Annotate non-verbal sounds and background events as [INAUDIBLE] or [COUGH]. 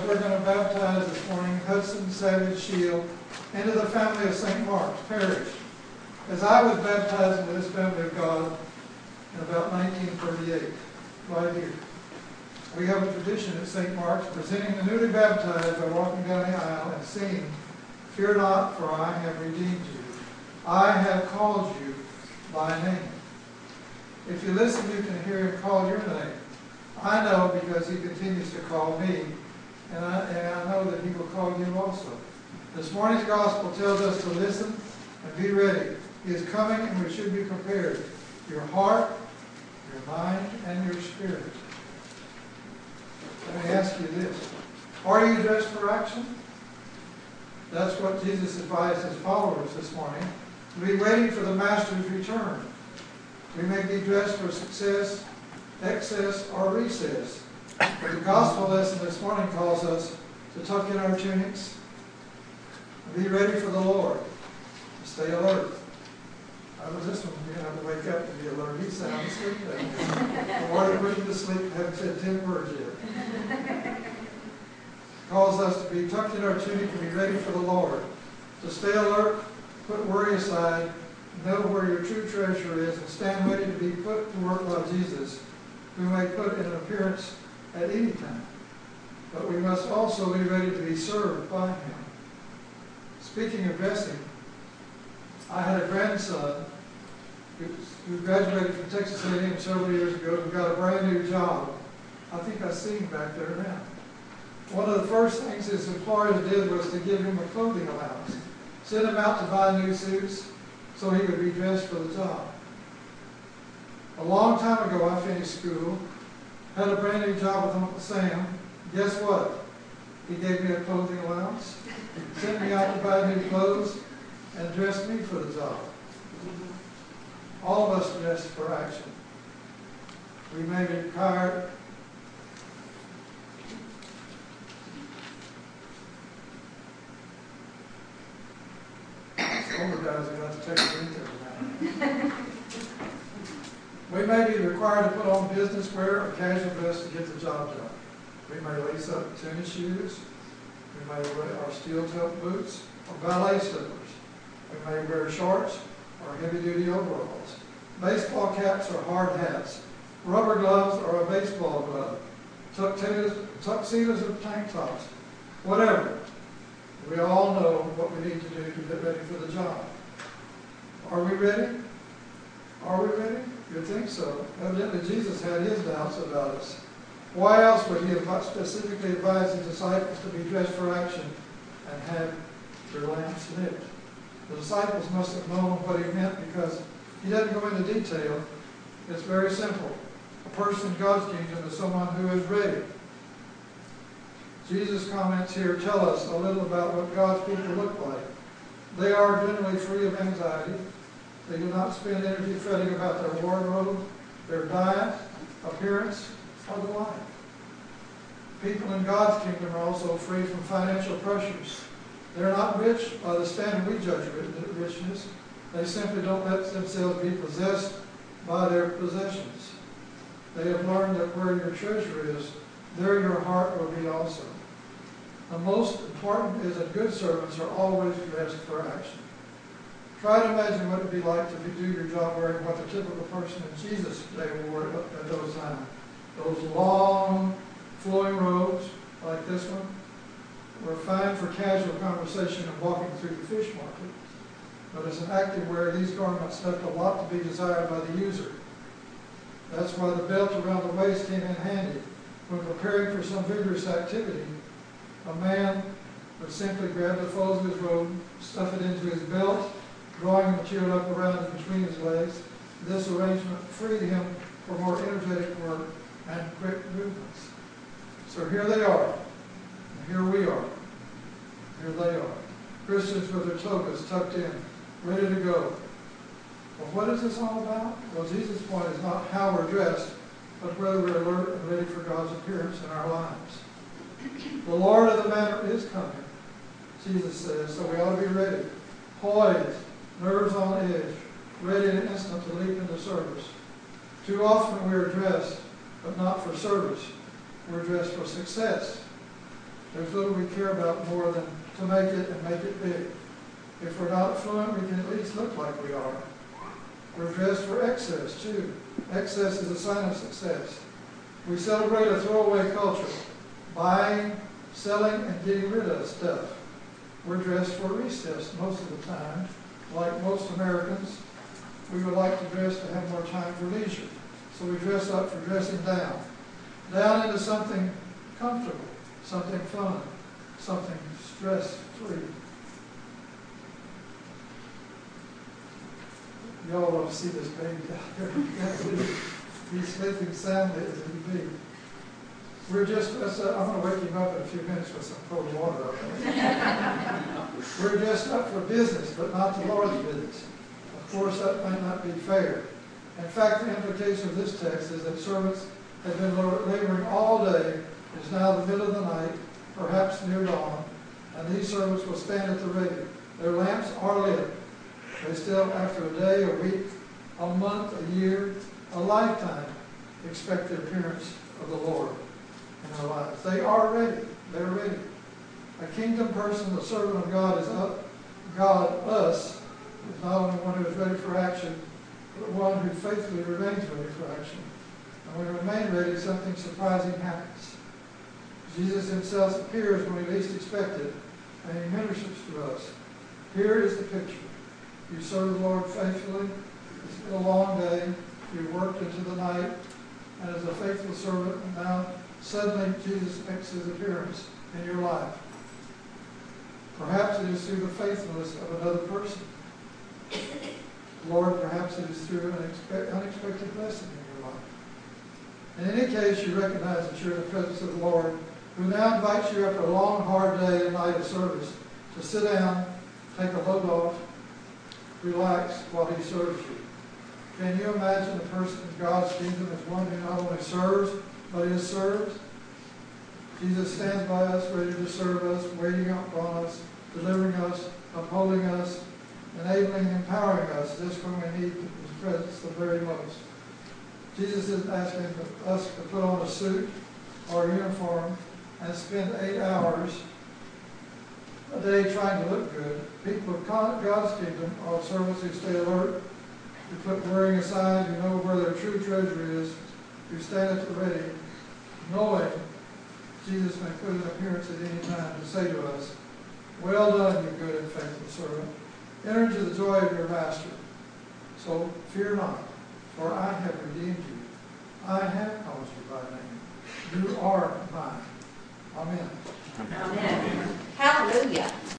we're going to baptize this morning Hudson Savage Shield into the family of St. Mark's Parish. As I was baptized into this family of God in about 1938, right here. We have a tradition at St. Mark's presenting the newly baptized by walking down the aisle and singing, Fear not, for I have redeemed you. I have called you by name. If you listen, you can hear him call your name. I know because he continues to call me, and I, and I know that he will call you also. This morning's gospel tells us to listen and be ready. He is coming and we should be prepared. Your heart, your mind, and your spirit. Let me ask you this. Are you dressed for action? That's what Jesus advised his followers this morning. To be waiting for the Master's return. We may be dressed for success, excess, or recess. But the gospel lesson this morning calls us to tuck in our tunics and be ready for the Lord. Stay alert. I was this one? You have to wake up to be alert. He sounds asleep. The water put him to sleep. Haven't said ten words yet. Calls us to be tucked in our tunic and be ready for the Lord. To stay alert, put worry aside, know where your true treasure is, and stand ready to be put to work by Jesus, who may put in an appearance at any time. But we must also be ready to be served by him. Speaking of dressing, I had a grandson who, graduated from Texas A&M several years ago and got a brand new job. I think I see him back there now. One of the first things his employer did was to give him a clothing allowance, send him out to buy new suits so he could be dressed for the job. A long time ago, I finished school, had a brand new job with Uncle Sam. Guess what? He gave me a clothing allowance, sent me out to buy new clothes, and dressed me for the job. All of us dress for action. We may be tired. Older guys are going to take a drink every We may be required to put on business wear or casual dress to get the job done. We may lace up tennis shoes. We may wear our steel-toed boots or ballet slippers. We may wear shorts or heavy-duty overalls, baseball caps or hard hats, rubber gloves or a baseball glove, tuxedos, tuxedos or tank tops, whatever. We all know what we need to do to get ready for the job. Are we ready? Are we ready? You think so. Evidently, Jesus had his doubts about us. Why else would he have specifically advised his disciples to be dressed for action and have their lamps lit? The disciples must have known what he meant because he doesn't go into detail. It's very simple. A person in God's kingdom is someone who is ready. Jesus' comments here tell us a little about what God's people look like. They are generally free of anxiety. They do not spend energy fretting about their wardrobe, their diet, appearance, or the like. People in God's kingdom are also free from financial pressures. They're not rich by the standard we judge richness. They simply don't let themselves be possessed by their possessions. They have learned that where your treasure is, there your heart will be also. The most important is that good servants are always dressed for action. Try to imagine what it would be like to do your job wearing what the typical person in Jesus' day wore at those times. Those long, flowing robes like this one were fine for casual conversation and walking through the fish market. But as an active wearer, these garments left a lot to be desired by the user. That's why the belt around the waist came in handy when preparing for some vigorous activity a man would simply grab the folds of his robe, stuff it into his belt, drawing the material up around and between his legs. This arrangement freed him for more energetic work and quick movements. So here they are. Here we are. Here they are. Christians with their togas tucked in, ready to go. Well, what is this all about? Well, Jesus' point is not how we're dressed, but whether we're alert and ready for God's appearance in our lives. The Lord of the matter is coming, Jesus says, so we ought to be ready. Poised, nerves on edge, ready in an instant to leap into service. Too often we are dressed, but not for service. We're dressed for success. There's little we care about more than to make it and make it big. If we're not affluent, we can at least look like we are. We're dressed for excess, too. Excess is a sign of success. We celebrate a throwaway culture, buying, selling, and getting rid of stuff. We're dressed for recess most of the time. Like most Americans, we would like to dress to have more time for leisure. So we dress up for dressing down. Down into something comfortable, something fun, something stress-free. Y'all want to see this baby [LAUGHS] down there. He's sleeping soundly as he be. We're just, uh, I'm gonna wake him up in a few minutes with some cold water. [LAUGHS] We're dressed up for business, but not the Lord's business. Of course, that might not be fair. In fact, the implication of this text is that servants have been laboring all day, it is now the middle of the night, perhaps near dawn, and these servants will stand at the ready. Their lamps are lit. They still, after a day, a week, a month, a year, a lifetime, expect the appearance of the Lord in our lives. They are ready. They're ready. A kingdom person, a servant of God, is up. God, us, is not only one who is ready for action, but one who faithfully remains ready for action. And when we remain ready, something surprising happens. Jesus himself appears when we least expect it, and he ministers to us. Here is the picture. You serve the Lord faithfully. It's been a long day. You worked into the night, and as a faithful servant, now suddenly Jesus makes his appearance in your life. Perhaps it is through the faithfulness of another person. Lord, perhaps it is through an expe- unexpected blessing in your life. In any case, you recognize that you're in the presence of the Lord, who now invites you after a long, hard day and night of service to sit down, take a load off, relax while he serves you. Can you imagine a person in God's kingdom as one who not only serves, but is served? Jesus stands by us, ready to serve us, waiting upon us, delivering us, upholding us, enabling and empowering us just when we need his presence the very most. Jesus isn't asking us to put on a suit or a uniform and spend eight hours a day trying to look good. People of God's kingdom are servants who stay alert, who put worrying aside, who know where their true treasure is, who stand at the ready, knowing Jesus may put an appearance at any time to say to us, Well done, you good and faithful servant. Enter into the joy of your master. So fear not, for I have redeemed you. I have called you by name. You are mine. Amen. Amen. Hallelujah.